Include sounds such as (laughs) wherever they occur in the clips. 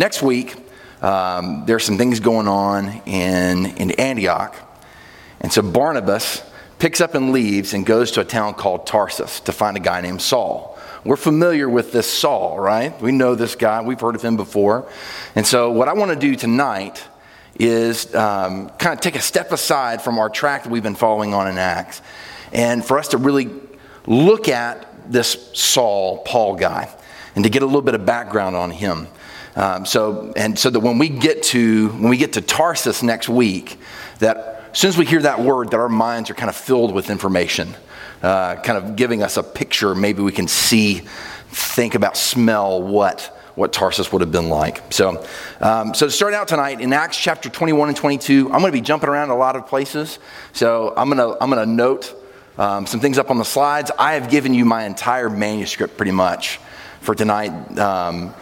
next week, um, there's some things going on in, in Antioch. And so Barnabas picks up and leaves and goes to a town called Tarsus to find a guy named Saul. We're familiar with this Saul, right? We know this guy, we've heard of him before. And so, what I want to do tonight is um, kind of take a step aside from our track that we've been following on in Acts and for us to really look at this Saul, Paul guy, and to get a little bit of background on him. Um, so, and so that when we get to when we get to Tarsus next week, that as soon as we hear that word, that our minds are kind of filled with information, uh, kind of giving us a picture. Maybe we can see, think about, smell what what Tarsus would have been like. So, um, so to start out tonight in Acts chapter 21 and 22, I'm going to be jumping around a lot of places. So I'm going to I'm going to note um, some things up on the slides. I have given you my entire manuscript pretty much for tonight. Um,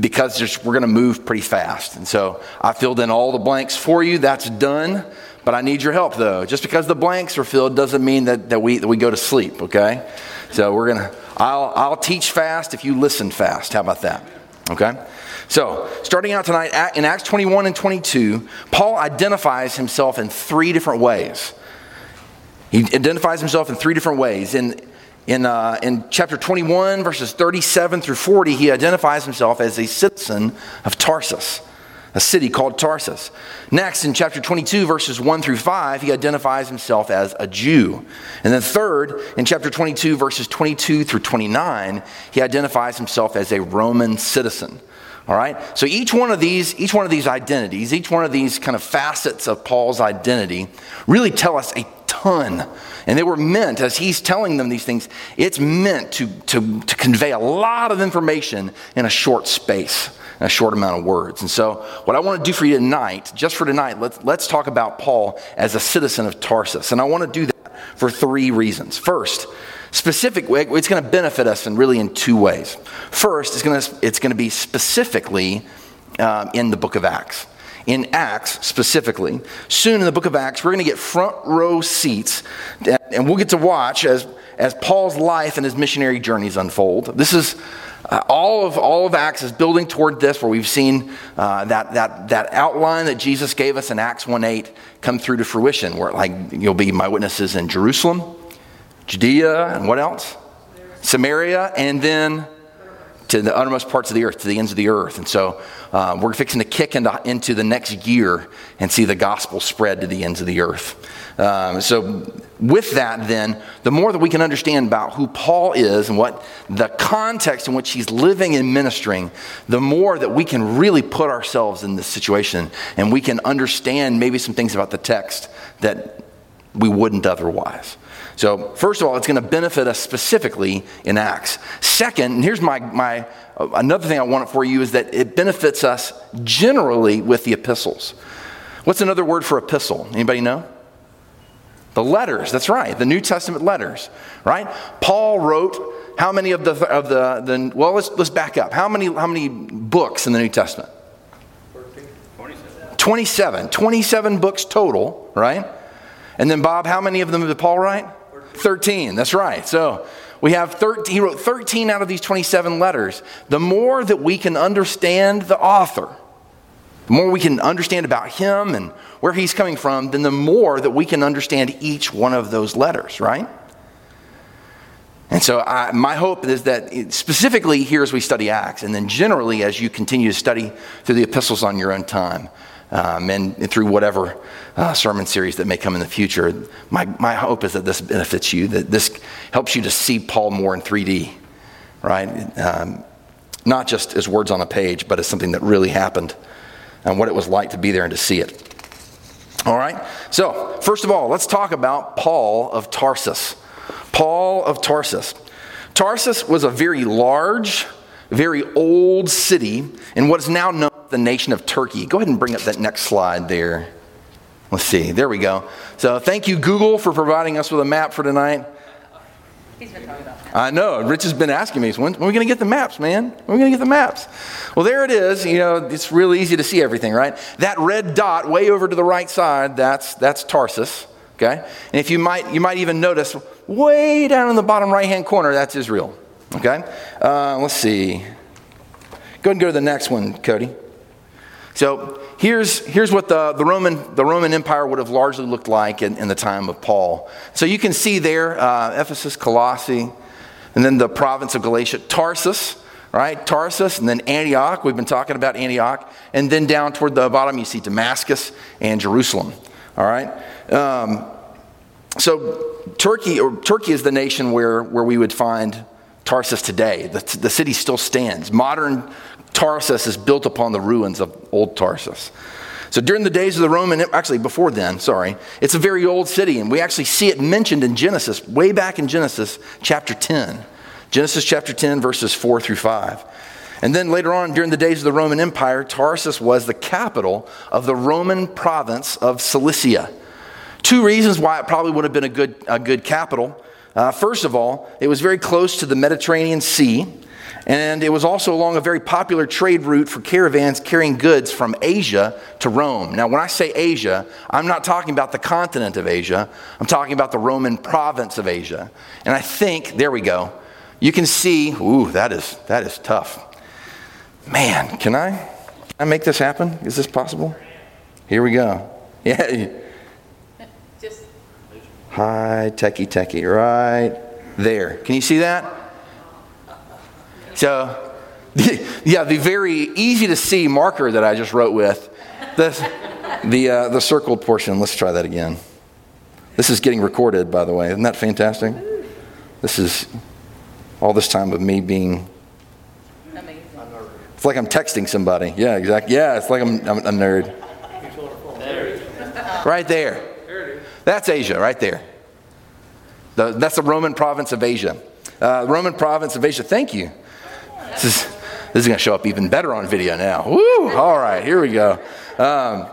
because we're going to move pretty fast. And so I filled in all the blanks for you. That's done. But I need your help, though. Just because the blanks are filled doesn't mean that, that, we, that we go to sleep, okay? So we're going to, I'll, I'll teach fast if you listen fast. How about that? Okay? So, starting out tonight in Acts 21 and 22, Paul identifies himself in three different ways. He identifies himself in three different ways. In, in, uh, in chapter 21, verses 37 through 40, he identifies himself as a citizen of Tarsus, a city called Tarsus. Next, in chapter 22, verses 1 through 5, he identifies himself as a Jew. And then, third, in chapter 22, verses 22 through 29, he identifies himself as a Roman citizen. All right? So each one of these, each one of these identities, each one of these kind of facets of Paul's identity really tell us a ton. And they were meant, as he's telling them these things, it's meant to, to, to convey a lot of information in a short space, in a short amount of words. And so, what I want to do for you tonight, just for tonight, let's, let's talk about Paul as a citizen of Tarsus. And I want to do that for three reasons. First, specific it's going to benefit us in really in two ways first it's going to, it's going to be specifically uh, in the book of acts in Acts specifically. Soon in the book of Acts, we're going to get front row seats and we'll get to watch as, as Paul's life and his missionary journeys unfold. This is uh, all, of, all of Acts is building toward this, where we've seen uh, that, that, that outline that Jesus gave us in Acts 1 8 come through to fruition, where like you'll be my witnesses in Jerusalem, Judea, and what else? Samaria, and then to the uttermost parts of the earth, to the ends of the earth. And so uh, we're fixing to kick into, into the next year and see the gospel spread to the ends of the earth. Um, so, with that, then, the more that we can understand about who Paul is and what the context in which he's living and ministering, the more that we can really put ourselves in this situation and we can understand maybe some things about the text that we wouldn't otherwise. So, first of all, it's going to benefit us specifically in Acts. Second, and here's my, my uh, another thing I want for you is that it benefits us generally with the epistles. What's another word for epistle? Anybody know? The letters, that's right, the New Testament letters, right? Paul wrote how many of the, of the, the well, let's, let's back up. How many, how many books in the New Testament? 27. 27. 27 books total, right? And then, Bob, how many of them did Paul write? 13, that's right. So we have 13, he wrote 13 out of these 27 letters. The more that we can understand the author, the more we can understand about him and where he's coming from, then the more that we can understand each one of those letters, right? And so, I, my hope is that specifically here as we study Acts, and then generally as you continue to study through the epistles on your own time, um, and, through whatever uh, sermon series that may come in the future. My, my hope is that this benefits you, that this helps you to see Paul more in 3D, right? Um, not just as words on a page, but as something that really happened and what it was like to be there and to see it. All right? So, first of all, let's talk about Paul of Tarsus. Paul of Tarsus. Tarsus was a very large, very old city in what is now known as the nation of Turkey. Go ahead and bring up that next slide there. Let's see. There we go. So thank you, Google, for providing us with a map for tonight. He's been talking about I know. Rich has been asking me, when, when are we going to get the maps, man? When are we going to get the maps? Well, there it is. You know, it's really easy to see everything, right? That red dot way over to the right side, that's, that's Tarsus. Okay? And if you might, you might even notice way down in the bottom right hand corner, that's Israel. Okay? Uh, let's see. Go ahead and go to the next one, Cody. So here's, here's what the, the, Roman, the Roman Empire would have largely looked like in, in the time of Paul. So you can see there uh, Ephesus, Colossae, and then the province of Galatia, Tarsus, right? Tarsus, and then Antioch. We've been talking about Antioch. And then down toward the bottom, you see Damascus and Jerusalem, all right? Um, so Turkey, or Turkey is the nation where, where we would find Tarsus today. The, the city still stands. Modern Tarsus is built upon the ruins of old Tarsus. So during the days of the Roman, actually before then, sorry, it's a very old city, and we actually see it mentioned in Genesis, way back in Genesis chapter 10. Genesis chapter 10, verses 4 through 5. And then later on, during the days of the Roman Empire, Tarsus was the capital of the Roman province of Cilicia. Two reasons why it probably would have been a good, a good capital. Uh, first of all, it was very close to the Mediterranean Sea. And it was also along a very popular trade route for caravans carrying goods from Asia to Rome. Now, when I say Asia, I'm not talking about the continent of Asia, I'm talking about the Roman province of Asia. And I think, there we go, you can see, ooh, that is, that is tough. Man, can I, can I make this happen? Is this possible? Here we go. (laughs) Yeah. Just. Hi, techie, techie, right there. Can you see that? So, (laughs) yeah, the very easy to see marker that I just wrote with, the, the, uh, the circled portion. Let's try that again. This is getting recorded, by the way. Isn't that fantastic? This is all this time of me being. Amazing. It's like I'm texting somebody. Yeah, exactly. Yeah, it's like I'm, I'm a nerd. Right there. That's Asia, right there. The, that's the Roman province of Asia. Uh, Roman province of Asia. Thank you. This is, this is going to show up even better on video now. Woo! All right, here we go. Um,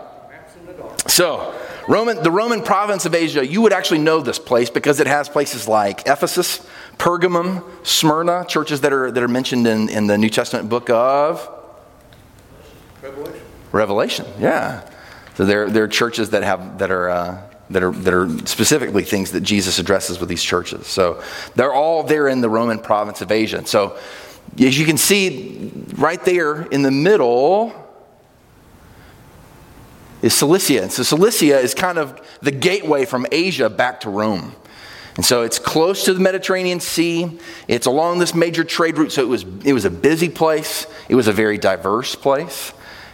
so, Roman, the Roman province of Asia, you would actually know this place because it has places like Ephesus, Pergamum, Smyrna, churches that are, that are mentioned in, in the New Testament book of Revelation. Revelation, yeah. So there, there are churches that, have, that, are, uh, that, are, that are specifically things that Jesus addresses with these churches. So they're all there in the Roman province of Asia. So as you can see right there in the middle is Cilicia. And so Cilicia is kind of the gateway from Asia back to Rome. And so it's close to the Mediterranean Sea. It's along this major trade route. So it was, it was a busy place. It was a very diverse place.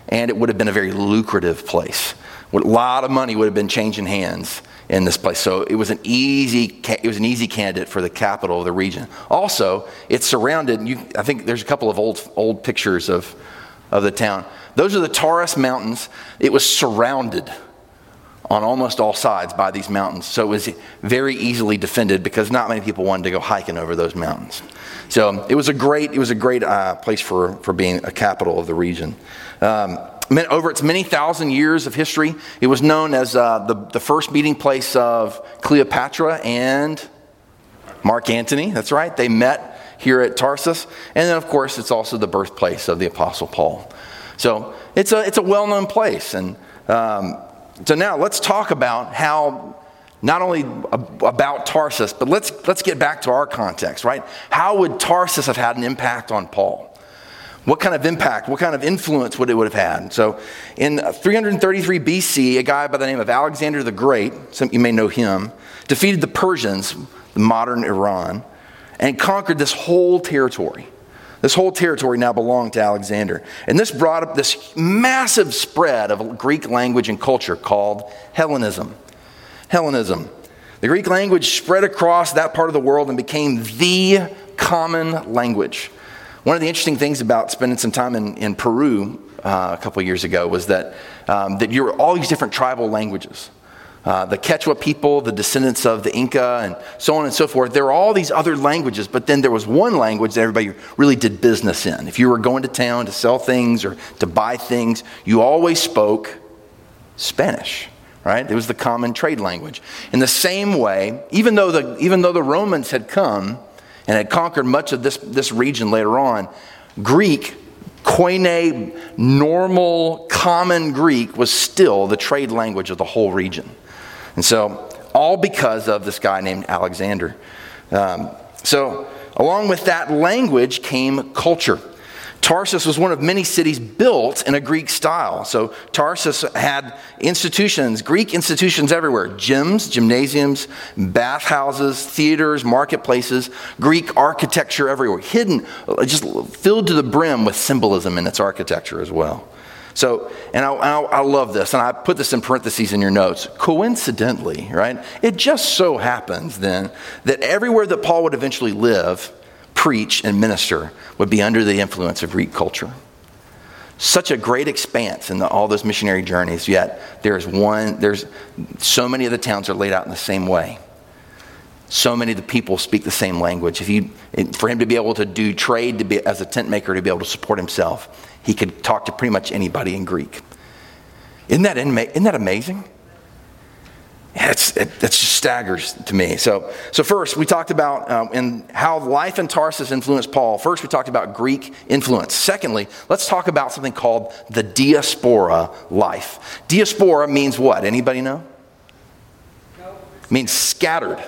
And it would have been a very lucrative place. A lot of money would have been changing hands in this place. So it was an easy it was an easy candidate for the capital of the region. Also, it's surrounded. You, I think there's a couple of old old pictures of of the town. Those are the Taurus Mountains. It was surrounded on almost all sides by these mountains. So it was very easily defended because not many people wanted to go hiking over those mountains. So it was a great it was a great uh, place for for being a capital of the region. Um, over its many thousand years of history, it was known as uh, the, the first meeting place of Cleopatra and Mark Antony. That's right, they met here at Tarsus. And then, of course, it's also the birthplace of the Apostle Paul. So it's a, it's a well known place. And um, so now let's talk about how. Not only about Tarsus, but let's, let's get back to our context, right? How would Tarsus have had an impact on Paul? What kind of impact, what kind of influence would it would have had? So, in 333 BC, a guy by the name of Alexander the Great, some you may know him, defeated the Persians, the modern Iran, and conquered this whole territory. This whole territory now belonged to Alexander. And this brought up this massive spread of Greek language and culture called Hellenism. Hellenism. The Greek language spread across that part of the world and became the common language. One of the interesting things about spending some time in, in Peru uh, a couple years ago was that, um, that you're all these different tribal languages. Uh, the Quechua people, the descendants of the Inca, and so on and so forth. There were all these other languages, but then there was one language that everybody really did business in. If you were going to town to sell things or to buy things, you always spoke Spanish, right? It was the common trade language. In the same way, even though the, even though the Romans had come and had conquered much of this, this region later on, Greek, Koine, normal, common Greek, was still the trade language of the whole region. And so, all because of this guy named Alexander. Um, so, along with that language came culture. Tarsus was one of many cities built in a Greek style. So Tarsus had institutions, Greek institutions everywhere gyms, gymnasiums, bathhouses, theaters, marketplaces, Greek architecture everywhere, hidden, just filled to the brim with symbolism in its architecture as well. So, and I, I, I, love this, and I put this in parentheses in your notes. Coincidentally, right? It just so happens then that everywhere that Paul would eventually live, preach, and minister would be under the influence of Greek culture. Such a great expanse in the, all those missionary journeys, yet there's one, there's so many of the towns are laid out in the same way. So many of the people speak the same language. If you, for him to be able to do trade to be, as a tent maker, to be able to support himself, he could talk to pretty much anybody in Greek. Isn't that, isn't that amazing? It's, it, just staggers to me. So, so first, we talked about um, in how life in Tarsus influenced Paul. First, we talked about Greek influence. Secondly, let's talk about something called the diaspora life. Diaspora means what? Anybody know? It means scattered.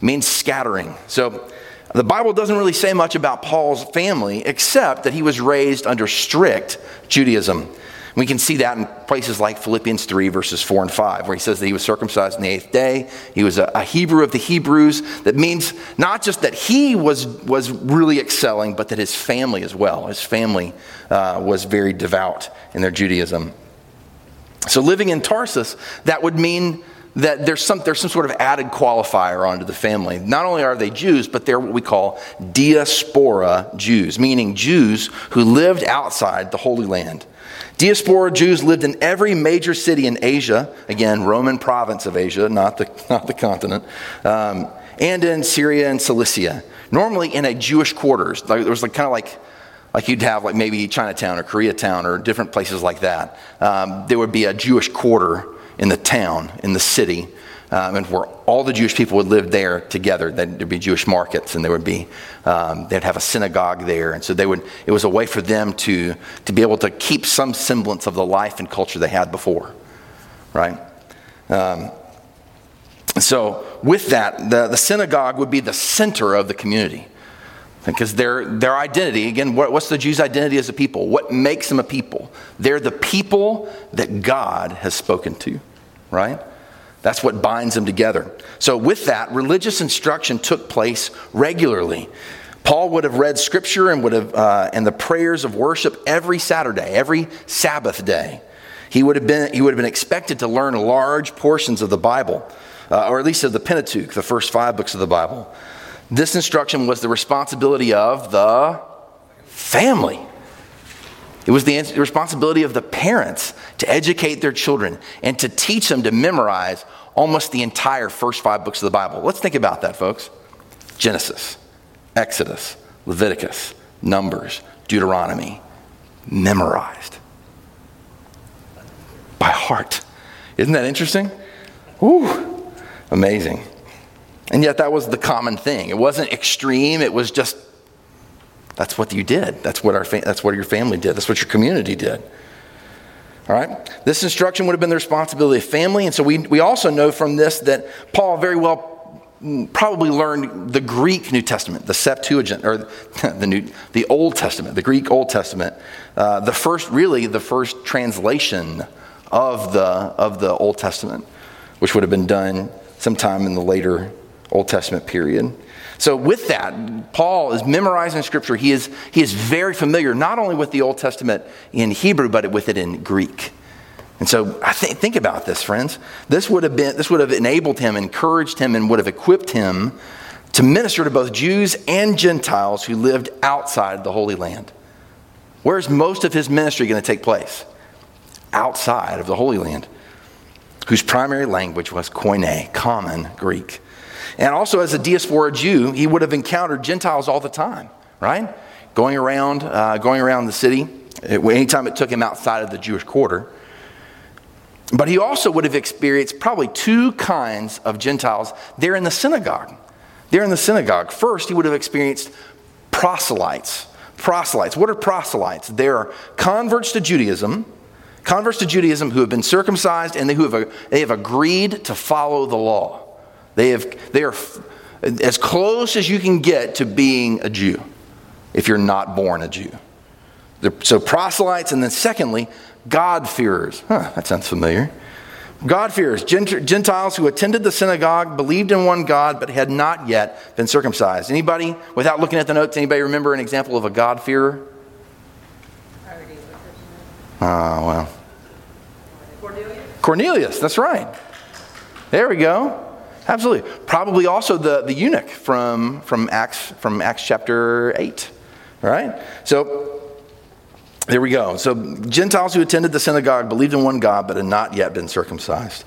Means scattering. So, the Bible doesn't really say much about Paul's family except that he was raised under strict Judaism. We can see that in places like Philippians 3, verses 4 and 5, where he says that he was circumcised on the eighth day. He was a, a Hebrew of the Hebrews. That means not just that he was, was really excelling, but that his family as well. His family uh, was very devout in their Judaism. So living in Tarsus, that would mean that there's some, there's some sort of added qualifier onto the family. Not only are they Jews, but they're what we call diaspora Jews, meaning Jews who lived outside the Holy Land. Diaspora Jews lived in every major city in Asia, again, Roman province of Asia, not the, not the continent, um, and in Syria and Cilicia, normally in a Jewish quarters. There was like, kind of like, like you'd have like maybe Chinatown or Koreatown or different places like that. Um, there would be a Jewish quarter in the town, in the city, um, and where all the Jewish people would live there together. There'd be Jewish markets, and there would be um, they'd have a synagogue there, and so they would. It was a way for them to to be able to keep some semblance of the life and culture they had before, right? Um, so with that, the, the synagogue would be the center of the community. Because their, their identity, again, what, what's the Jews' identity as a people? What makes them a people? They're the people that God has spoken to, right? That's what binds them together. So, with that, religious instruction took place regularly. Paul would have read scripture and would have uh, and the prayers of worship every Saturday, every Sabbath day. He would have been he would have been expected to learn large portions of the Bible, uh, or at least of the Pentateuch, the first five books of the Bible. This instruction was the responsibility of the family. It was the responsibility of the parents to educate their children and to teach them to memorize almost the entire first five books of the Bible. Let's think about that, folks Genesis, Exodus, Leviticus, Numbers, Deuteronomy. Memorized by heart. Isn't that interesting? Woo, amazing. And yet, that was the common thing. It wasn't extreme, it was just that's what you did. That's what, our fa- that's what your family did. That's what your community did. All right? This instruction would have been the responsibility of family. And so we, we also know from this that Paul very well mm, probably learned the Greek New Testament, the Septuagint, or (laughs) the, New, the Old Testament, the Greek Old Testament, uh, the first, really, the first translation of the, of the Old Testament, which would have been done sometime in the later Old Testament period. So, with that, Paul is memorizing scripture. He is, he is very familiar not only with the Old Testament in Hebrew, but with it in Greek. And so, I think, think about this, friends. This would, have been, this would have enabled him, encouraged him, and would have equipped him to minister to both Jews and Gentiles who lived outside the Holy Land. Where's most of his ministry going to take place? Outside of the Holy Land, whose primary language was Koine, common Greek. And also, as a diaspora Jew, he would have encountered Gentiles all the time, right? Going around, uh, going around the city, anytime it took him outside of the Jewish quarter. But he also would have experienced probably two kinds of Gentiles there in the synagogue. There in the synagogue. First, he would have experienced proselytes. Proselytes. What are proselytes? They are converts to Judaism, converts to Judaism who have been circumcised and they, who have, they have agreed to follow the law. They, have, they are as close as you can get to being a Jew if you're not born a Jew. So proselytes, and then secondly, God-fearers. Huh, that sounds familiar. God-fearers, Gentiles who attended the synagogue, believed in one God, but had not yet been circumcised. Anybody, without looking at the notes, anybody remember an example of a God-fearer? Ah, uh, well. Cornelius. Cornelius, that's right. There we go. Absolutely. Probably also the, the eunuch from, from, Acts, from Acts chapter 8. All right? So there we go. So Gentiles who attended the synagogue believed in one God, but had not yet been circumcised.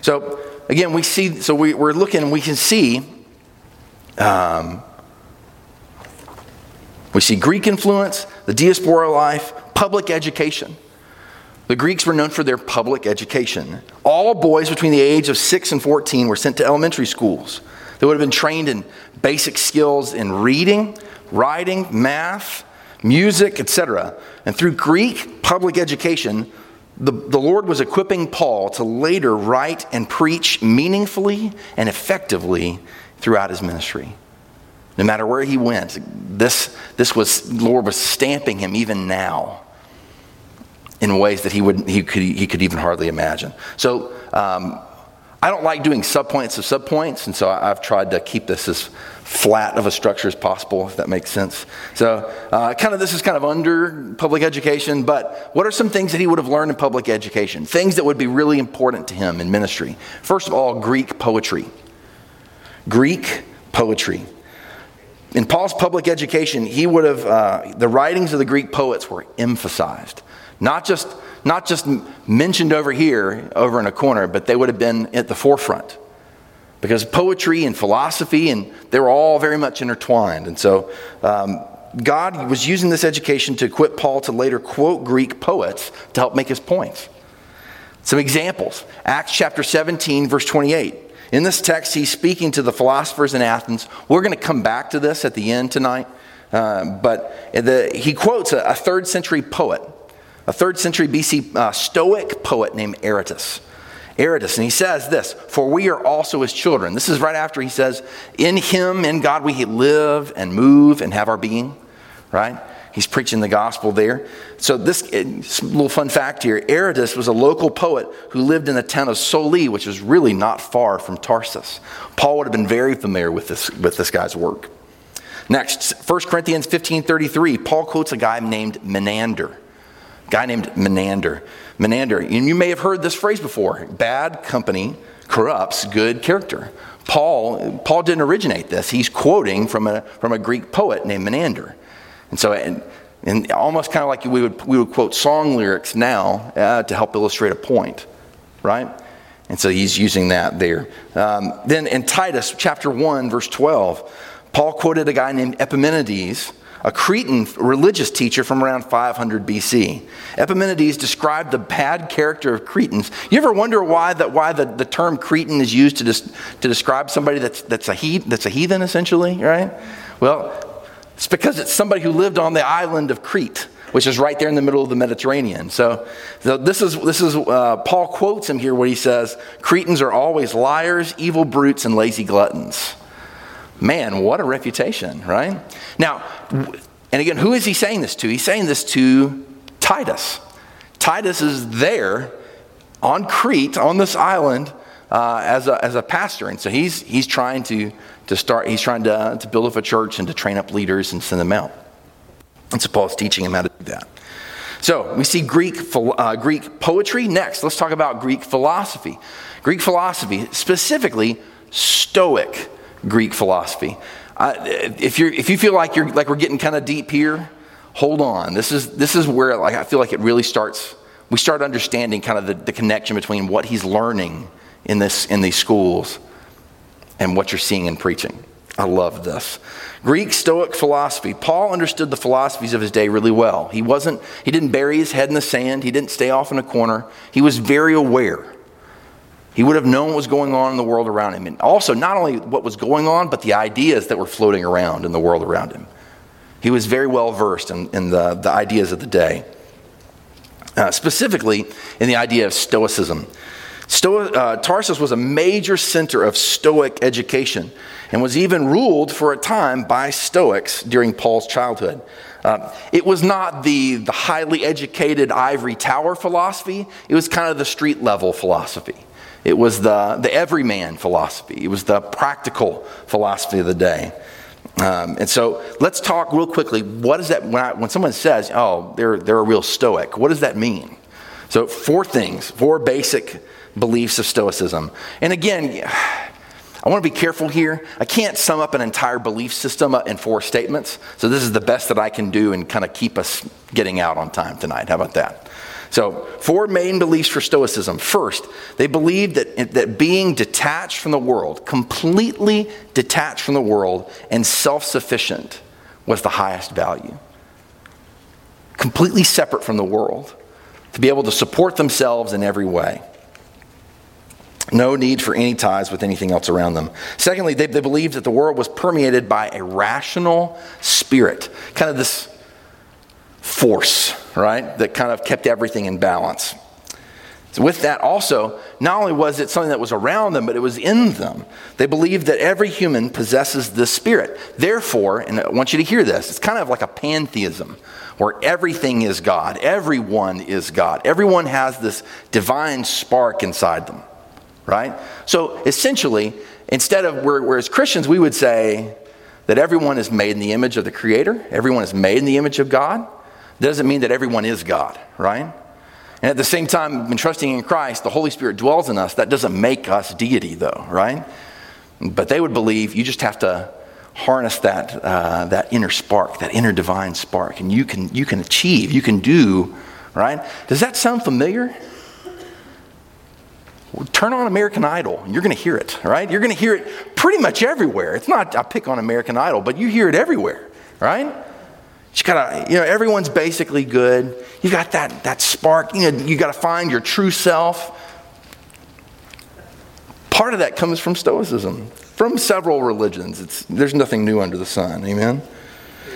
So again, we see, so we, we're looking, we can see, um, we see Greek influence, the diaspora life, public education. The Greeks were known for their public education. All boys between the age of 6 and 14 were sent to elementary schools. They would have been trained in basic skills in reading, writing, math, music, etc. And through Greek public education, the, the Lord was equipping Paul to later write and preach meaningfully and effectively throughout his ministry. No matter where he went, this, this was, Lord was stamping him even now in ways that he, would, he, could, he could even hardly imagine. So um, I don't like doing subpoints of subpoints, and so I've tried to keep this as flat of a structure as possible, if that makes sense. So uh, kind of this is kind of under public education, but what are some things that he would have learned in public education? Things that would be really important to him in ministry. First of all, Greek poetry. Greek poetry. In Paul's public education, he would have, uh, the writings of the Greek poets were emphasized. Not just, not just mentioned over here, over in a corner, but they would have been at the forefront. Because poetry and philosophy, and they were all very much intertwined. And so um, God was using this education to equip Paul to later quote Greek poets to help make his points. Some examples Acts chapter 17, verse 28. In this text, he's speaking to the philosophers in Athens. We're going to come back to this at the end tonight. Uh, but the, he quotes a, a third century poet a third century BC uh, Stoic poet named Aratus. Aratus, and he says this, for we are also his children. This is right after he says, in him, in God, we live and move and have our being, right? He's preaching the gospel there. So, this little fun fact here Aratus was a local poet who lived in the town of Soli, which is really not far from Tarsus. Paul would have been very familiar with this, with this guy's work. Next, 1 Corinthians 15 33, Paul quotes a guy named Menander guy named Menander. Menander, and you may have heard this phrase before bad company corrupts good character. Paul, Paul didn't originate this. He's quoting from a, from a Greek poet named Menander. And so, and, and almost kind of like we would, we would quote song lyrics now uh, to help illustrate a point, right? And so he's using that there. Um, then in Titus chapter 1, verse 12, Paul quoted a guy named Epimenides a Cretan religious teacher from around 500 BC. Epimenides described the bad character of Cretans. You ever wonder why, that, why the, the term Cretan is used to, dis, to describe somebody that's, that's, a he, that's a heathen, essentially, right? Well, it's because it's somebody who lived on the island of Crete, which is right there in the middle of the Mediterranean. So, so this is, this is uh, Paul quotes him here where he says, Cretans are always liars, evil brutes, and lazy gluttons. Man, what a reputation, right? Now, and again, who is he saying this to? He's saying this to Titus. Titus is there on Crete, on this island, uh, as, a, as a pastor. And so he's, he's trying to, to start, he's trying to, to build up a church and to train up leaders and send them out. And so Paul's teaching him how to do that. So we see Greek, uh, Greek poetry. Next, let's talk about Greek philosophy. Greek philosophy, specifically Stoic Greek philosophy. if, you're, if you feel like, you're, like we're getting kind of deep here, hold on. This is, this is where like, I feel like it really starts. We start understanding kind of the, the connection between what he's learning in, this, in these schools and what you're seeing in preaching. I love this. Greek Stoic philosophy. Paul understood the philosophies of his day really well. He wasn't, he didn't bury his head in the sand. He didn't stay off in a corner. He was very aware he would have known what was going on in the world around him. And also, not only what was going on, but the ideas that were floating around in the world around him. He was very well versed in, in the, the ideas of the day, uh, specifically in the idea of Stoicism. Sto- uh, Tarsus was a major center of Stoic education and was even ruled for a time by Stoics during Paul's childhood. Uh, it was not the, the highly educated ivory tower philosophy, it was kind of the street level philosophy. It was the, the everyman philosophy, it was the practical philosophy of the day. Um, and so let's talk real quickly. What is that when, I, when someone says, oh, they're, they're a real Stoic, what does that mean? So, four things, four basic beliefs of Stoicism. And again, (sighs) I want to be careful here. I can't sum up an entire belief system in four statements. So, this is the best that I can do and kind of keep us getting out on time tonight. How about that? So, four main beliefs for Stoicism. First, they believed that, that being detached from the world, completely detached from the world, and self sufficient was the highest value. Completely separate from the world, to be able to support themselves in every way. No need for any ties with anything else around them. Secondly, they, they believed that the world was permeated by a rational spirit, kind of this force, right, that kind of kept everything in balance. So with that, also, not only was it something that was around them, but it was in them. They believed that every human possesses this spirit. Therefore, and I want you to hear this, it's kind of like a pantheism where everything is God, everyone is God, everyone has this divine spark inside them right? So essentially, instead of, whereas Christians, we would say that everyone is made in the image of the Creator, everyone is made in the image of God, doesn't mean that everyone is God, right? And at the same time, when trusting in Christ, the Holy Spirit dwells in us. That doesn't make us deity, though, right? But they would believe you just have to harness that, uh, that inner spark, that inner divine spark, and you can, you can achieve, you can do, right? Does that sound familiar? Turn on American Idol, and you're going to hear it, right? You're going to hear it pretty much everywhere. It's not, I pick on American Idol, but you hear it everywhere, right? You gotta, you know, everyone's basically good. You got that, that spark, you know, you got to find your true self. Part of that comes from Stoicism, from several religions. It's, there's nothing new under the sun, amen?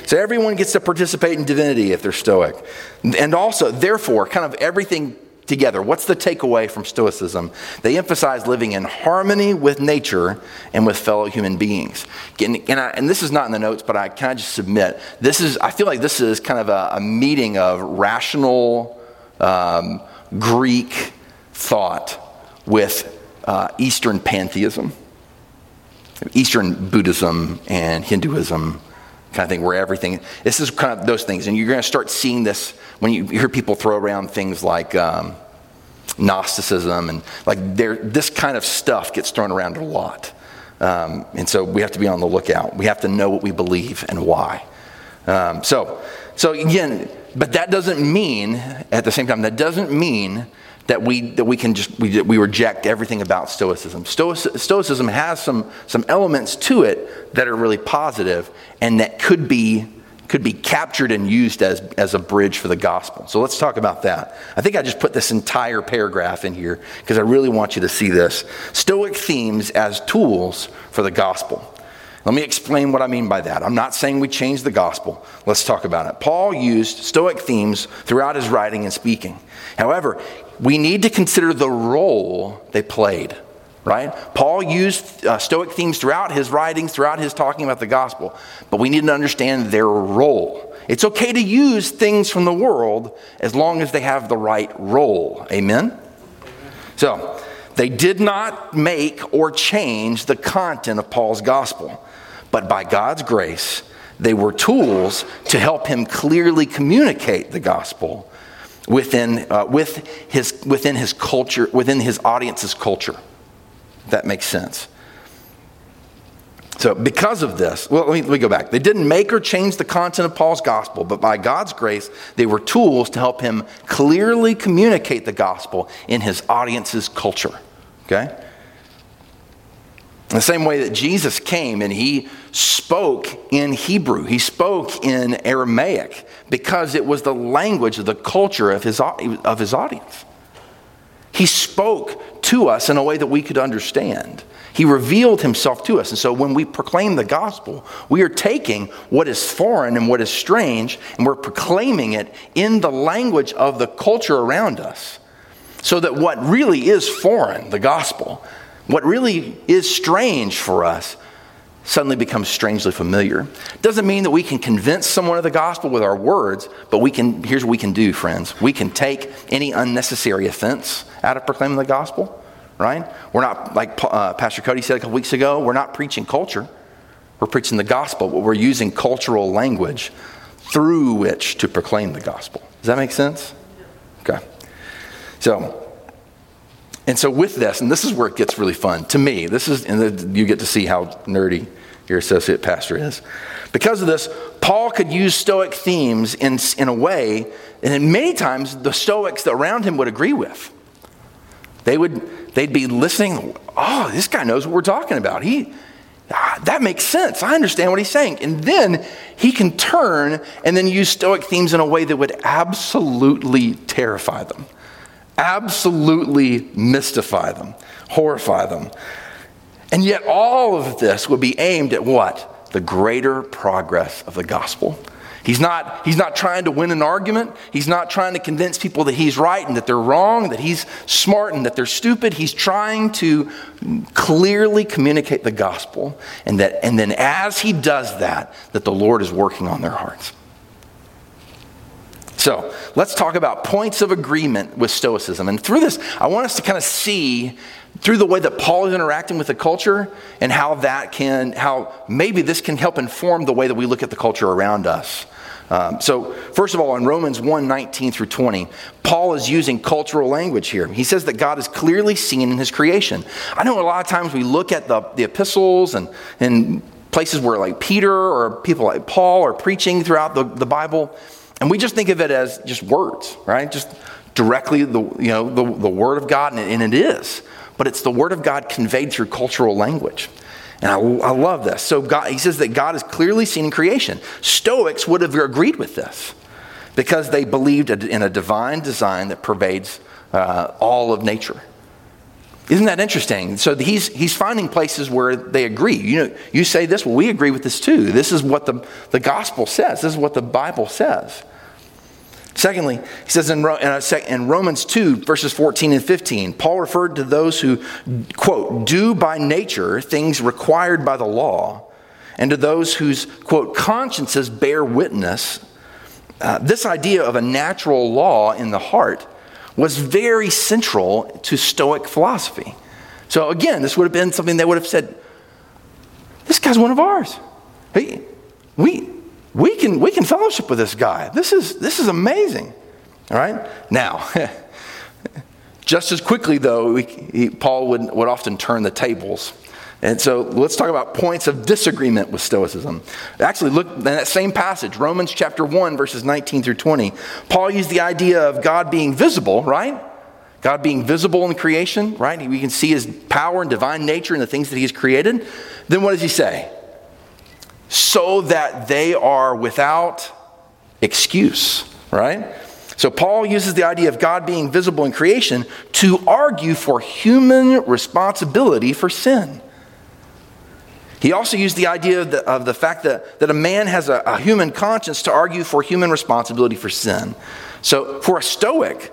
So everyone gets to participate in divinity if they're Stoic. And also, therefore, kind of everything together. What's the takeaway from Stoicism? They emphasize living in harmony with nature and with fellow human beings. And, and, I, and this is not in the notes, but I can I just submit this is. I feel like this is kind of a, a meeting of rational um, Greek thought with uh, Eastern pantheism, Eastern Buddhism and Hinduism kind of thing, where everything, this is kind of those things. And you're going to start seeing this when you hear people throw around things like um, Gnosticism and like this kind of stuff gets thrown around a lot. Um, and so we have to be on the lookout. We have to know what we believe and why. Um, so, so again, but that doesn't mean, at the same time, that doesn't mean that we, that we can just we, we reject everything about stoicism. Stoic, stoicism has some, some elements to it that are really positive and that could be could be captured and used as, as a bridge for the gospel. So let's talk about that. I think i just put this entire paragraph in here because i really want you to see this. Stoic themes as tools for the gospel let me explain what I mean by that. I'm not saying we change the gospel. Let's talk about it. Paul used Stoic themes throughout his writing and speaking. However, we need to consider the role they played, right? Paul used uh, Stoic themes throughout his writings, throughout his talking about the gospel, but we need to understand their role. It's okay to use things from the world as long as they have the right role. Amen? So, they did not make or change the content of Paul's gospel, but by God's grace, they were tools to help him clearly communicate the gospel within, uh, with his, within his culture, within his audience's culture. That makes sense. So, because of this, well, let me, let me, go back. They didn't make or change the content of Paul's gospel, but by God's grace, they were tools to help him clearly communicate the gospel in his audience's culture. Okay? In the same way that Jesus came and he spoke in Hebrew, he spoke in Aramaic because it was the language of the culture of his, of his audience. He spoke to us in a way that we could understand. He revealed himself to us. And so when we proclaim the gospel, we are taking what is foreign and what is strange and we're proclaiming it in the language of the culture around us. So that what really is foreign, the gospel, what really is strange for us, suddenly becomes strangely familiar. Doesn't mean that we can convince someone of the gospel with our words, but we can here's what we can do, friends. We can take any unnecessary offense out of proclaiming the gospel, right? We're not like uh, Pastor Cody said a couple weeks ago, we're not preaching culture. We're preaching the gospel, but we're using cultural language through which to proclaim the gospel. Does that make sense? Okay. So, and so with this, and this is where it gets really fun to me. This is, and you get to see how nerdy your associate pastor is. Because of this, Paul could use Stoic themes in, in a way, and many times the Stoics around him would agree with. They would, they'd be listening. Oh, this guy knows what we're talking about. He, ah, that makes sense. I understand what he's saying. And then he can turn and then use Stoic themes in a way that would absolutely terrify them absolutely mystify them, horrify them. And yet, all of this would be aimed at what? The greater progress of the gospel. He's not, he's not trying to win an argument. He's not trying to convince people that he's right and that they're wrong, that he's smart and that they're stupid. He's trying to clearly communicate the gospel. And, that, and then, as he does that, that the Lord is working on their hearts. So let's talk about points of agreement with Stoicism. And through this, I want us to kind of see through the way that Paul is interacting with the culture and how that can, how maybe this can help inform the way that we look at the culture around us. Um, so, first of all, in Romans 1 19 through 20, Paul is using cultural language here. He says that God is clearly seen in his creation. I know a lot of times we look at the, the epistles and, and places where, like Peter or people like Paul are preaching throughout the, the Bible, and we just think of it as just words, right? Just directly the, you know, the, the Word of God, and it, is. But it's the Word of God conveyed through cultural language. And I, I love this. So God, he says that God is clearly seen in creation. Stoics would have agreed with this because they believed in a divine design that pervades uh, all of nature. Isn't that interesting? So he's, he's finding places where they agree. You know, you say this, well, we agree with this too. This is what the, the gospel says. This is what the Bible says. Secondly, he says in, in Romans 2, verses 14 and 15, Paul referred to those who, quote, do by nature things required by the law, and to those whose, quote, consciences bear witness. Uh, this idea of a natural law in the heart was very central to Stoic philosophy. So, again, this would have been something they would have said, This guy's one of ours. Hey, we, we can, we can fellowship with this guy. This is, this is amazing. All right? Now, (laughs) just as quickly, though, we, he, Paul would, would often turn the tables. And so let's talk about points of disagreement with Stoicism. Actually, look in that same passage, Romans chapter 1, verses 19 through 20. Paul used the idea of God being visible, right? God being visible in creation, right? We can see his power and divine nature in the things that he has created. Then what does he say? So that they are without excuse, right? So Paul uses the idea of God being visible in creation to argue for human responsibility for sin. He also used the idea of the, of the fact that, that a man has a, a human conscience to argue for human responsibility for sin. So for a Stoic,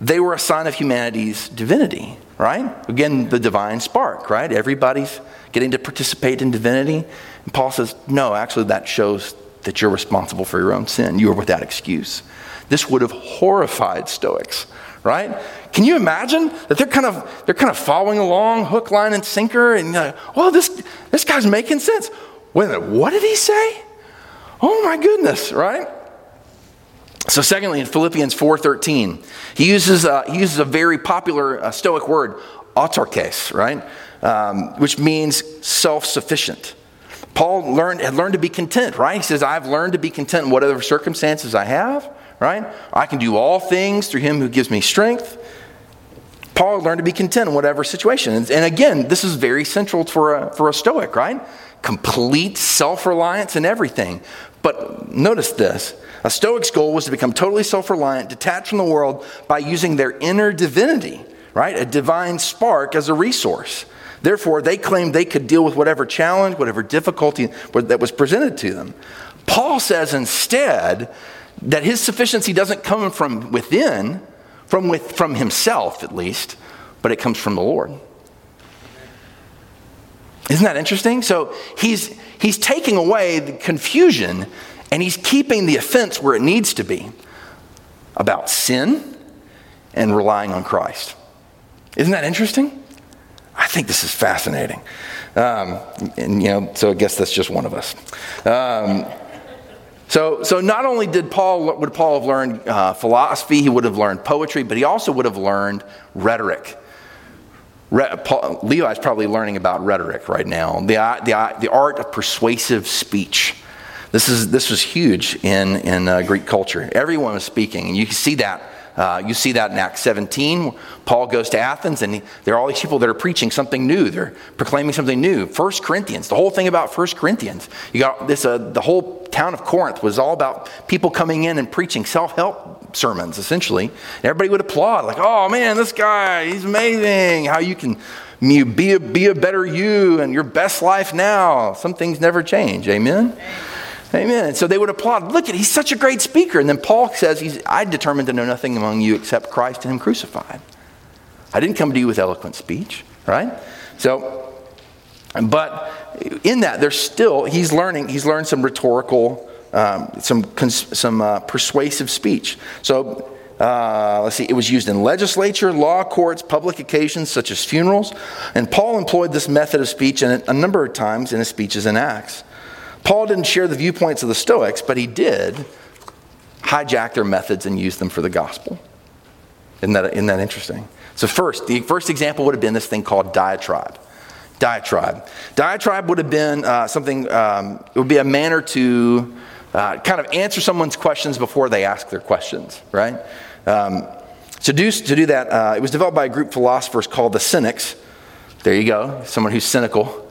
they were a sign of humanity's divinity, right? Again, the divine spark, right? Everybody's getting to participate in divinity. And Paul says, no, actually, that shows that you're responsible for your own sin. You are without excuse. This would have horrified Stoics, right? Can you imagine that they're kind of they're kind of following along, hook, line, and sinker, and like, well, this this guy's making sense. Wait a minute, what did he say? Oh my goodness, right? So, secondly, in Philippians 4:13, he uses uh, he uses a very popular uh, Stoic word, autarkes, right, um, which means self-sufficient. Paul learned, had learned to be content, right? He says, I've learned to be content in whatever circumstances I have, right? I can do all things through him who gives me strength. Paul learned to be content in whatever situation. And, and again, this is very central for a, for a Stoic, right? Complete self reliance in everything. But notice this a Stoic's goal was to become totally self reliant, detached from the world by using their inner divinity, right? A divine spark as a resource. Therefore, they claimed they could deal with whatever challenge, whatever difficulty that was presented to them. Paul says instead that his sufficiency doesn't come from within, from, with, from himself at least, but it comes from the Lord. Isn't that interesting? So he's, he's taking away the confusion and he's keeping the offense where it needs to be about sin and relying on Christ. Isn't that interesting? I think this is fascinating. Um, and, you know, so I guess that's just one of us. Um, so, so not only did Paul would Paul have learned uh, philosophy, he would have learned poetry, but he also would have learned rhetoric. Re- Paul, Levi's probably learning about rhetoric right now, the, the, the art of persuasive speech. This, is, this was huge in, in uh, Greek culture. Everyone was speaking, and you can see that uh, you see that in Acts 17. Paul goes to Athens, and he, there are all these people that are preaching something new. They're proclaiming something new. First Corinthians, the whole thing about First Corinthians. You got this. Uh, the whole town of Corinth was all about people coming in and preaching self-help sermons, essentially. And everybody would applaud, like, "Oh man, this guy, he's amazing! How you can." Be a, be a better you and your best life now. Some things never change. Amen? Amen. Amen. So they would applaud. Look at he's such a great speaker. And then Paul says, he's, I determined to know nothing among you except Christ and him crucified. I didn't come to you with eloquent speech, right? So, but in that, there's still, he's learning, he's learned some rhetorical, um, some, some uh, persuasive speech. So, uh, let's see, it was used in legislature, law courts, public occasions such as funerals. And Paul employed this method of speech in a number of times in his speeches in Acts. Paul didn't share the viewpoints of the Stoics, but he did hijack their methods and use them for the gospel. Isn't that, isn't that interesting? So, first, the first example would have been this thing called diatribe. Diatribe. Diatribe would have been uh, something, um, it would be a manner to uh, kind of answer someone's questions before they ask their questions, right? Um, to, do, to do that, uh, it was developed by a group of philosophers called the Cynics. There you go, someone who's cynical.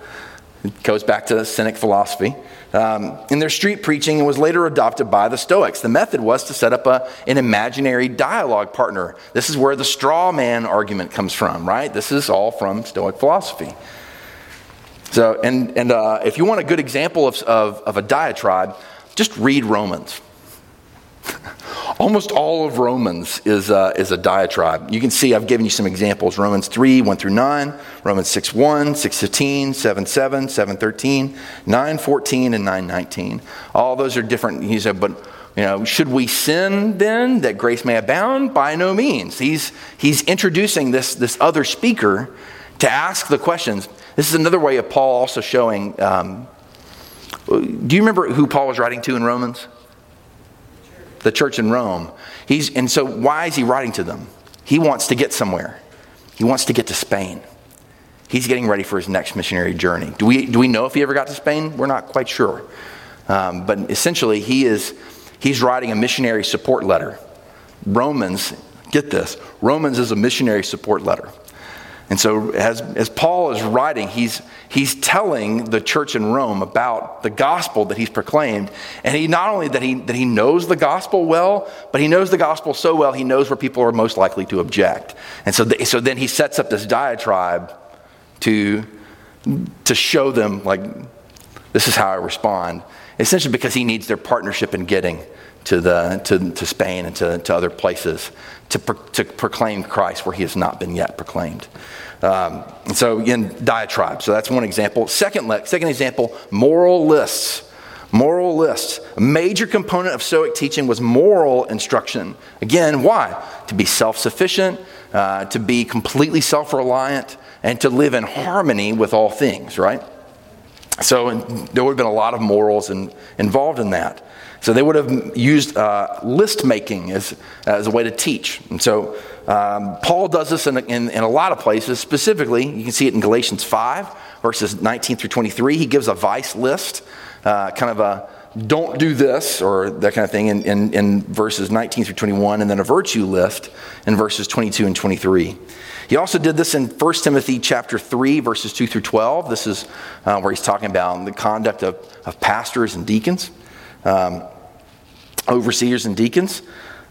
It goes back to Cynic philosophy um, in their street preaching and was later adopted by the Stoics. The method was to set up a, an imaginary dialogue partner. This is where the straw man argument comes from, right? This is all from Stoic philosophy. So, and, and uh, if you want a good example of, of, of a diatribe, just read Romans. (laughs) Almost all of Romans is, uh, is a diatribe. You can see I've given you some examples Romans 3, 1 through 9, Romans 6, 1, 6, 15, 7, 7, 7, 13, 9, 14, and 9, 19. All those are different. He said, but you know, should we sin then that grace may abound? By no means. He's, he's introducing this, this other speaker to ask the questions. This is another way of Paul also showing. Um, do you remember who Paul was writing to in Romans? The church in Rome. He's, and so, why is he writing to them? He wants to get somewhere, he wants to get to Spain. He's getting ready for his next missionary journey. Do we, do we know if he ever got to Spain? We're not quite sure. Um, but essentially, he is, he's writing a missionary support letter. Romans, get this, Romans is a missionary support letter. And so, as, as Paul is writing, he's, he's telling the church in Rome about the gospel that he's proclaimed. And he not only that he, that he knows the gospel well, but he knows the gospel so well, he knows where people are most likely to object. And so, the, so then he sets up this diatribe to, to show them, like, this is how I respond. Essentially, because he needs their partnership in getting to, the, to, to Spain and to, to other places to, pro, to proclaim Christ where he has not been yet proclaimed. Um, and so, again, diatribe. So that's one example. Second, second example moral lists. Moral lists. A major component of Stoic teaching was moral instruction. Again, why? To be self sufficient, uh, to be completely self reliant, and to live in harmony with all things, right? So there would have been a lot of morals in, involved in that. So they would have used uh, list making as, as a way to teach. And so um, Paul does this in, in, in, a lot of places. Specifically, you can see it in Galatians 5, verses 19 through 23. He gives a vice list, uh, kind of a don't do this or that kind of thing in, in, in verses 19 through 21, and then a virtue list in verses 22 and 23. He also did this in 1 Timothy chapter 3, verses 2 through 12. This is uh, where he's talking about the conduct of, of pastors and deacons, um, overseers and deacons.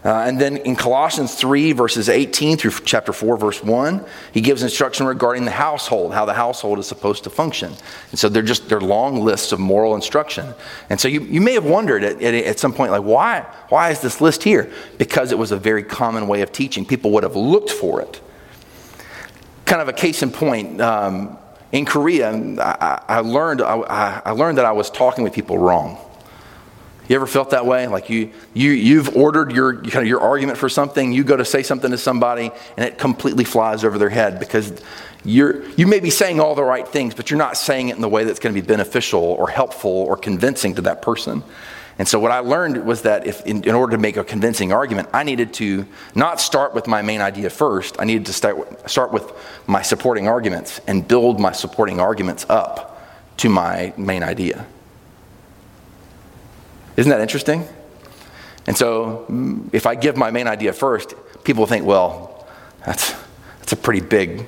Uh, and then in Colossians 3, verses 18 through chapter 4, verse 1, he gives instruction regarding the household, how the household is supposed to function. And so they're just, they're long lists of moral instruction. And so you, you may have wondered at, at, at some point, like, why, why is this list here? Because it was a very common way of teaching. People would have looked for it. Kind of a case in point, um, in Korea, I, I learned, I, I learned that I was talking with people wrong. You ever felt that way? Like you, you, you've ordered your, kind of your argument for something, you go to say something to somebody, and it completely flies over their head because you're, you may be saying all the right things, but you're not saying it in the way that's going to be beneficial or helpful or convincing to that person. And so what I learned was that if, in, in, order to make a convincing argument, I needed to not start with my main idea first. I needed to start, start with my supporting arguments and build my supporting arguments up to my main idea. Isn't that interesting? And so, if I give my main idea first, people think, well, that's, that's a pretty big,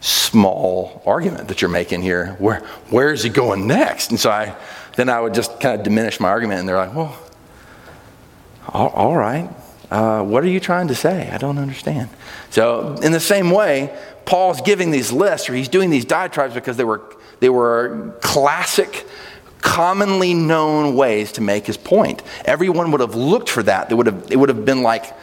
small argument that you're making here. Where, where is he going next? And so, I, then I would just kind of diminish my argument, and they're like, well, all, all right. Uh, what are you trying to say? I don't understand. So, in the same way, Paul's giving these lists, or he's doing these diatribes because they were, they were classic commonly known ways to make his point. Everyone would have looked for that. It would have, it would have been like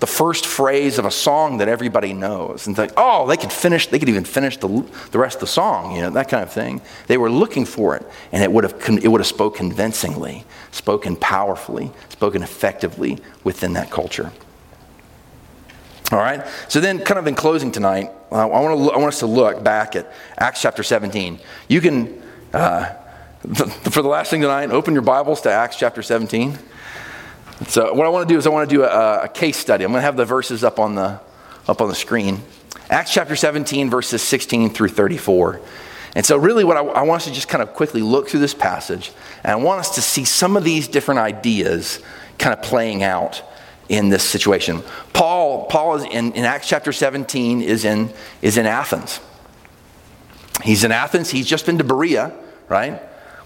the first phrase of a song that everybody knows. And like, oh, they could finish, they could even finish the, the rest of the song, you know, that kind of thing. They were looking for it, and it would have, it would have spoke convincingly, spoken powerfully, spoken effectively within that culture. All right. So then, kind of in closing tonight, I, want to, I want us to look back at Acts chapter 17. You can uh, for the last thing tonight, open your Bibles to Acts chapter 17. So, what I want to do is I want to do a, a case study. I'm going to have the verses up on the up on the screen. Acts chapter 17, verses 16 through 34. And so, really, what I, I, want us to just kind of quickly look through this passage, and I want us to see some of these different ideas kind of playing out in this situation. Paul, Paul is in, in Acts chapter 17 is in is in Athens. He's in Athens. He's just been to Berea, right?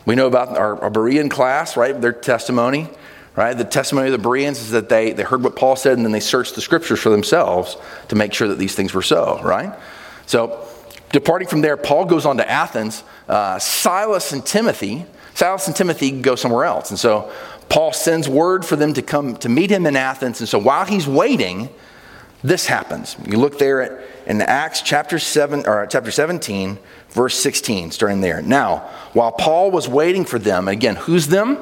We know about our, our Berean class, right? Their testimony, right? The testimony of the Bereans is that they, they heard what Paul said and then they searched the scriptures for themselves to make sure that these things were so, right? So, departing from there, Paul goes on to Athens. Uh, Silas and Timothy, Silas and Timothy go somewhere else. And so, Paul sends word for them to come to meet him in Athens. And so, while he's waiting, this happens. You look there at, in Acts chapter 7 or chapter 17 verse 16, starting there. Now, while Paul was waiting for them, again, who's them?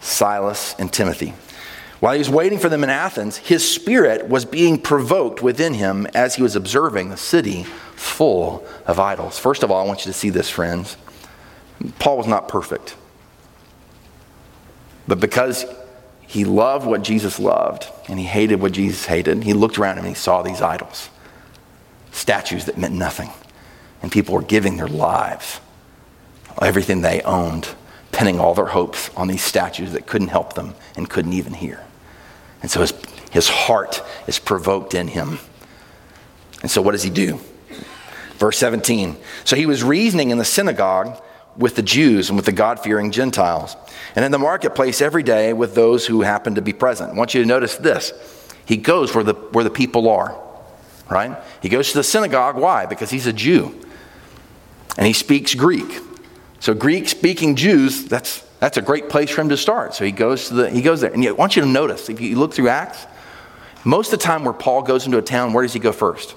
Silas and Timothy. While he was waiting for them in Athens, his spirit was being provoked within him as he was observing the city full of idols. First of all, I want you to see this, friends. Paul was not perfect. But because he loved what Jesus loved and he hated what Jesus hated, he looked around and he saw these idols, statues that meant nothing. And people were giving their lives, everything they owned, pinning all their hopes on these statues that couldn't help them and couldn't even hear. And so his, his heart is provoked in him. And so what does he do? Verse 17. So he was reasoning in the synagogue with the Jews and with the God fearing Gentiles, and in the marketplace every day with those who happened to be present. I want you to notice this. He goes where the, where the people are, right? He goes to the synagogue. Why? Because he's a Jew and he speaks Greek. So Greek speaking Jews, that's that's a great place for him to start. So he goes to the he goes there. And I want you to notice, if you look through Acts, most of the time where Paul goes into a town, where does he go first?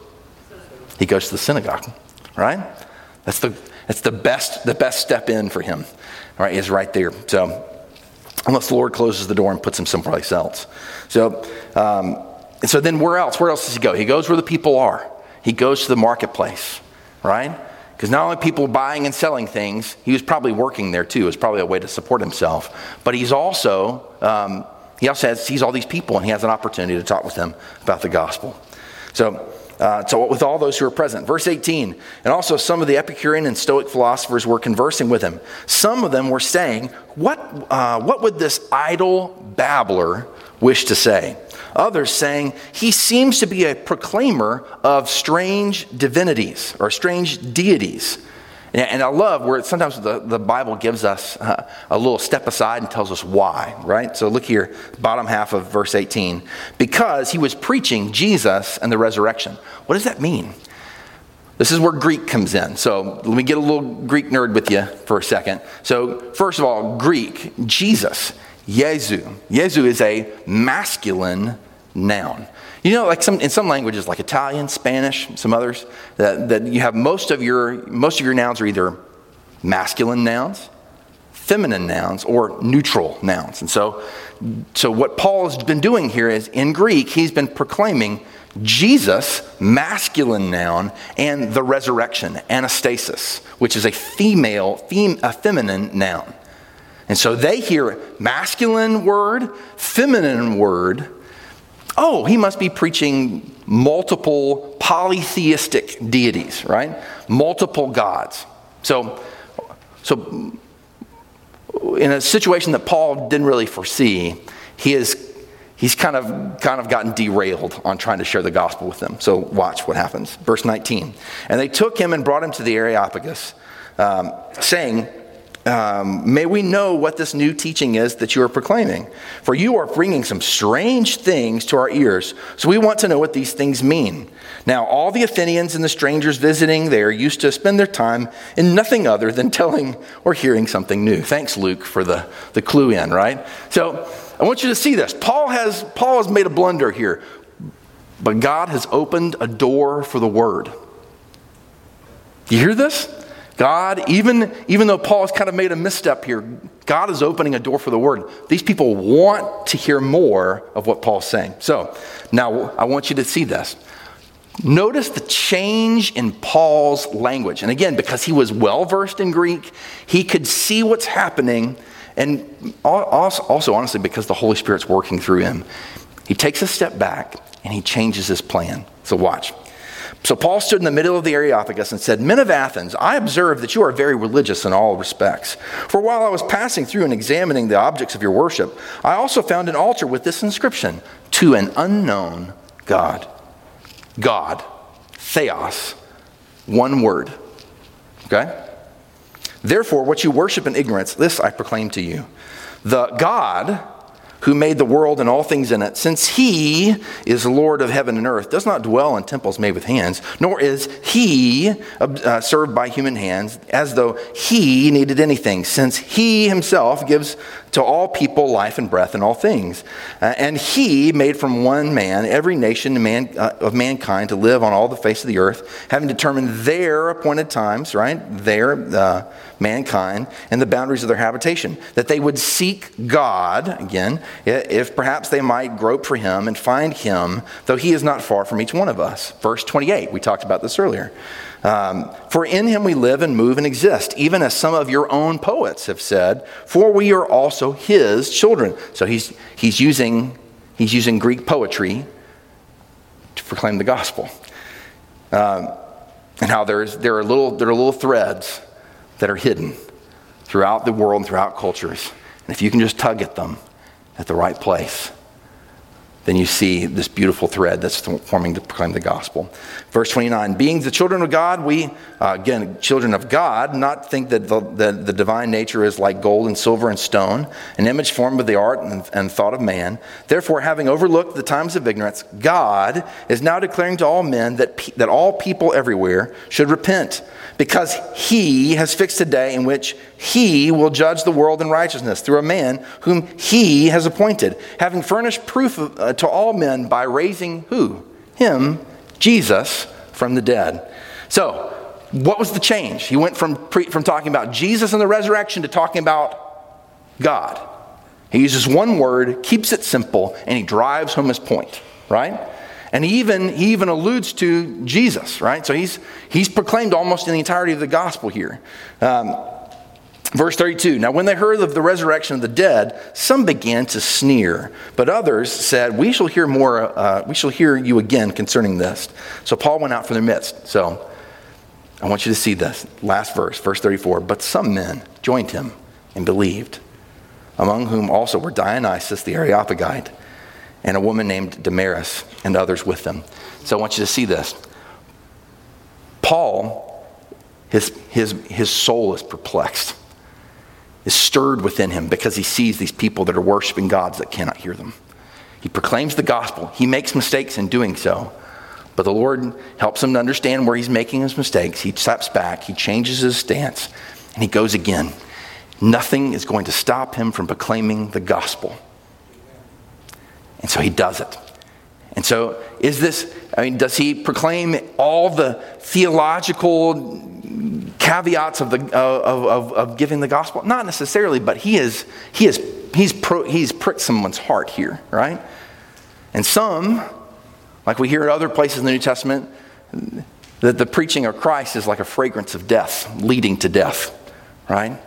He goes to the synagogue, right? That's the that's the best the best step in for him, right? Is right there. So unless the Lord closes the door and puts him someplace else. So um, so then where else? Where else does he go? He goes where the people are. He goes to the marketplace, right? Because not only people buying and selling things, he was probably working there too. It was probably a way to support himself. But he's also, um, he also has, sees all these people and he has an opportunity to talk with them about the gospel. So, uh, so with all those who are present. Verse 18, and also some of the Epicurean and Stoic philosophers were conversing with him. Some of them were saying, What, uh, what would this idle babbler wish to say? Others saying, he seems to be a proclaimer of strange divinities or strange deities. And I love where sometimes the, the Bible gives us uh, a little step aside and tells us why, right? So look here, bottom half of verse 18. Because he was preaching Jesus and the resurrection. What does that mean? This is where Greek comes in. So let me get a little Greek nerd with you for a second. So, first of all, Greek, Jesus, Jesu. Jesu is a masculine noun. You know, like some in some languages, like Italian, Spanish, some others, that, that you have most of your most of your nouns are either masculine nouns, feminine nouns, or neutral nouns. And so, so what Paul has been doing here is in Greek, he's been proclaiming Jesus, masculine noun, and the resurrection, anastasis, which is a female, fem, a feminine noun. And so they hear masculine word, feminine word, oh, he must be preaching multiple polytheistic deities, right? Multiple gods. So, so in a situation that Paul didn't really foresee, he is he's kind of kind of gotten derailed on trying to share the gospel with them. So watch what happens. Verse 19. And they took him and brought him to the Areopagus, um, saying, um, may we know what this new teaching is that you are proclaiming. For you are bringing some strange things to our ears, so we want to know what these things mean. Now, all the Athenians and the strangers visiting there used to spend their time in nothing other than telling or hearing something new. Thanks, Luke, for the, the clue in, right? So I want you to see this. Paul has, Paul has made a blunder here, but God has opened a door for the word. You hear this? God, even, even though Paul has kind of made a misstep here, God is opening a door for the word. These people want to hear more of what Paul's saying. So now I want you to see this. Notice the change in Paul's language. And again, because he was well versed in Greek, he could see what's happening. And also, also, honestly, because the Holy Spirit's working through him, he takes a step back and he changes his plan. So watch. So Paul stood in the middle of the Areopagus and said, Men of Athens, I observe that you are very religious in all respects. For while I was passing through and examining the objects of your worship, I also found an altar with this inscription To an unknown God. God. Theos. One word. Okay? Therefore, what you worship in ignorance, this I proclaim to you. The God who made the world and all things in it, since he is Lord of heaven and earth, does not dwell in temples made with hands, nor is he uh, served by human hands as though he needed anything, since he himself gives to all people life and breath and all things. Uh, and he made from one man every nation man, uh, of mankind to live on all the face of the earth, having determined their appointed times, right? Their uh, mankind and the boundaries of their habitation, that they would seek God, again, if perhaps they might grope for him and find him, though he is not far from each one of us. Verse 28, we talked about this earlier. Um, for in him we live and move and exist, even as some of your own poets have said, for we are also his children. So he's, he's, using, he's using Greek poetry to proclaim the gospel. Um, and how there's, there, are little, there are little threads that are hidden throughout the world and throughout cultures. And if you can just tug at them at the right place, then you see this beautiful thread that's forming to proclaim the gospel. Verse 29 Being the children of God, we, uh, again, children of God, not think that the, the, the, divine nature is like gold and silver and stone, an image formed with the art and, and thought of man. Therefore, having overlooked the times of ignorance, God is now declaring to all men that, pe- that all people everywhere should repent because he has fixed a day in which he will judge the world in righteousness through a man whom he has appointed, having furnished proof of, uh, to all men by raising who? Him, Jesus, from the dead. So, what was the change? He went from, pre, from talking about Jesus and the resurrection to talking about God. He uses one word, keeps it simple, and he drives home his point, right? And he even, he even alludes to Jesus, right? So he's, he's proclaimed almost in the entirety of the gospel here. Um, verse 32 Now, when they heard of the resurrection of the dead, some began to sneer, but others said, We shall hear more, uh, we shall hear you again concerning this. So Paul went out from their midst. So I want you to see this last verse, verse 34. But some men joined him and believed, among whom also were Dionysius the Areopagite and a woman named Damaris and others with them. So I want you to see this. Paul, his, his, his soul is perplexed, is stirred within him because he sees these people that are worshiping gods that cannot hear them. He proclaims the gospel. He makes mistakes in doing so, but the Lord helps him to understand where he's making his mistakes. He steps back, he changes his stance, and he goes again. Nothing is going to stop him from proclaiming the gospel. And so he does it. And so, is this, I mean, does he proclaim all the theological caveats of, the, uh, of, of, of giving the gospel? Not necessarily, but he is, he is, he's, pro, he's pricked someone's heart here, right? And some, like we hear at other places in the New Testament, that the preaching of Christ is like a fragrance of death, leading to death, right?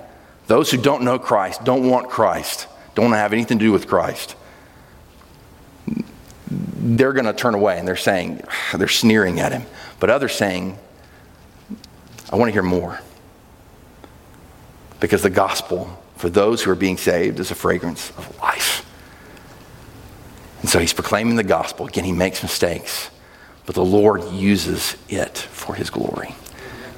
Those who don't know Christ, don't want Christ, don't want to have anything to do with Christ, they're going to turn away and they're saying, (sighs) they're sneering at him. But others saying, I want to hear more. Because the gospel, for those who are being saved, is a fragrance of life. And so he's proclaiming the gospel. Again, he makes mistakes, but the Lord uses it for his glory.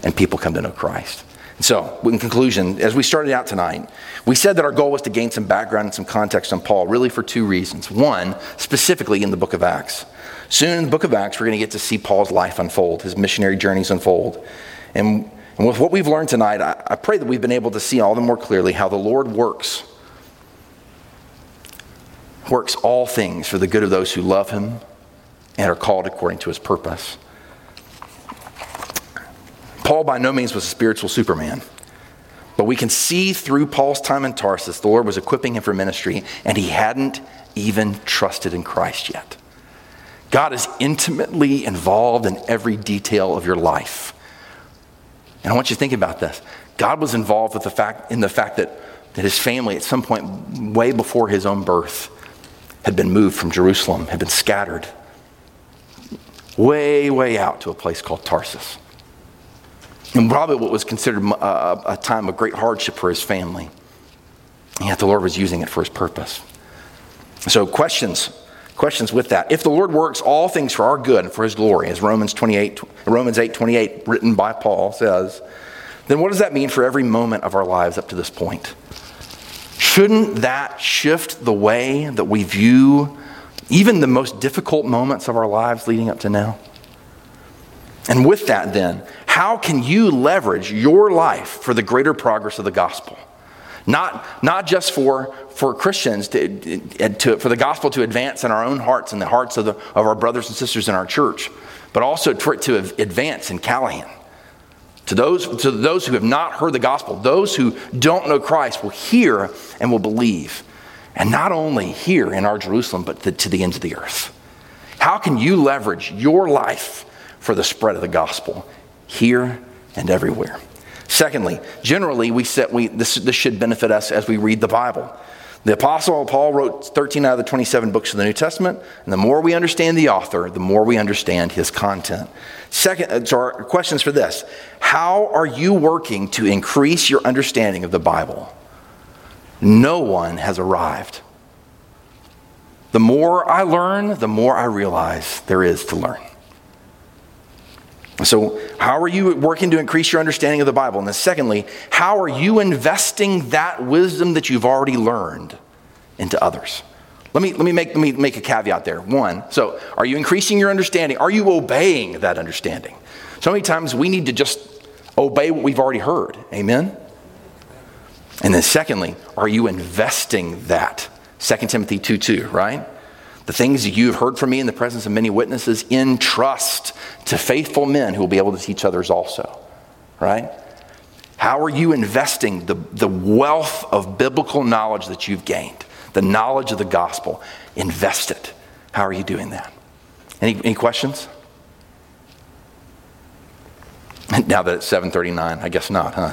And people come to know Christ. So, in conclusion, as we started out tonight, we said that our goal was to gain some background and some context on Paul, really for two reasons. One, specifically in the book of Acts. Soon in the book of Acts, we're going to get to see Paul's life unfold, his missionary journeys unfold. And, and with what we've learned tonight, I, I pray that we've been able to see all the more clearly how the Lord works. Works all things for the good of those who love him and are called according to his purpose. Paul by no means was a spiritual superman. But we can see through Paul's time in Tarsus, the Lord was equipping him for ministry, and he hadn't even trusted in Christ yet. God is intimately involved in every detail of your life. And I want you to think about this. God was involved with the fact, in the fact that, that his family, at some point, way before his own birth, had been moved from Jerusalem, had been scattered way, way out to a place called Tarsus and probably what was considered uh, a, a time of great hardship for his family. And yet the Lord was using it for his purpose. So, questions. Questions with that. If the Lord works all things for our good and for his glory, as Romans 28, Romans 8 28, written by Paul, says, then what does that mean for every moment of our lives up to this point? Shouldn't that shift the way that we view even the most difficult moments of our lives leading up to now? And with that, then, how can you leverage your life for the greater progress of the gospel? Not, not just for, for Christians, to, to, for the gospel to advance in our own hearts and the hearts of, the, of our brothers and sisters in our church, but also for it to advance in Callahan. To those, to those who have not heard the gospel, those who don't know Christ will hear and will believe. And not only here in our Jerusalem, but to the ends of the earth. How can you leverage your life for the spread of the gospel here and everywhere. Secondly, generally, we set, we, this, this should benefit us as we read the Bible. The Apostle Paul wrote 13 out of the 27 books of the New Testament, and the more we understand the author, the more we understand his content. Second, uh, so our questions for this How are you working to increase your understanding of the Bible? No one has arrived. The more I learn, the more I realize there is to learn. So, how are you working to increase your understanding of the Bible? And then, secondly, how are you investing that wisdom that you've already learned into others? Let me, let me, make, let me make a caveat there. One, so are you increasing your understanding? Are you obeying that understanding? So many times we need to just obey what we've already heard. Amen? And then, secondly, are you investing that? 2 Timothy 2 2, right? The things you have heard from me in the presence of many witnesses, in trust to faithful men who will be able to teach others also. Right? How are you investing the, the wealth of biblical knowledge that you've gained, the knowledge of the gospel? Invest it. How are you doing that? Any, any questions? (laughs) Now that it's 7:39, I guess not, huh?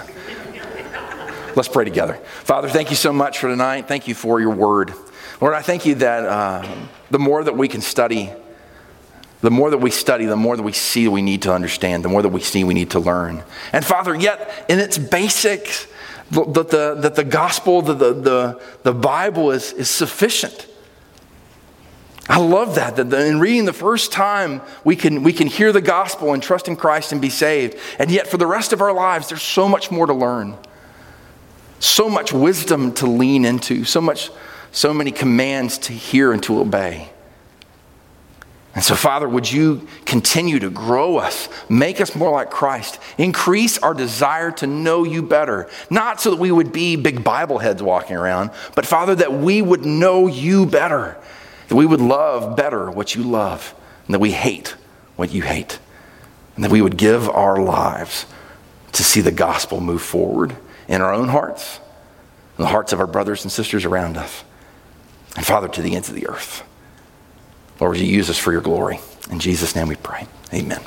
(laughs) Let's pray together. Father, thank you so much for tonight. Thank you for your word. Lord, I thank you that uh, the more that we can study, the more that we study, the more that we see we need to understand, the more that we see we need to learn. And Father, yet in its basics, that the, that the gospel, the, the, the, Bible is, is sufficient. I love that, that in reading the first time, we can, we can hear the gospel and trust in Christ and be saved. And yet, for the rest of our lives, there's so much more to learn, so much wisdom to lean into, so, much, so many commands to hear and to obey. And so, Father, would you continue to grow us, make us more like Christ, increase our desire to know you better, not so that we would be big Bible heads walking around, but Father, that we would know you better, that we would love better what you love, and that we hate what you hate, and that we would give our lives to see the gospel move forward in our own hearts, in the hearts of our brothers and sisters around us, and Father, to the ends of the earth. Lord, would you use us for your glory? In Jesus' name we pray. Amen.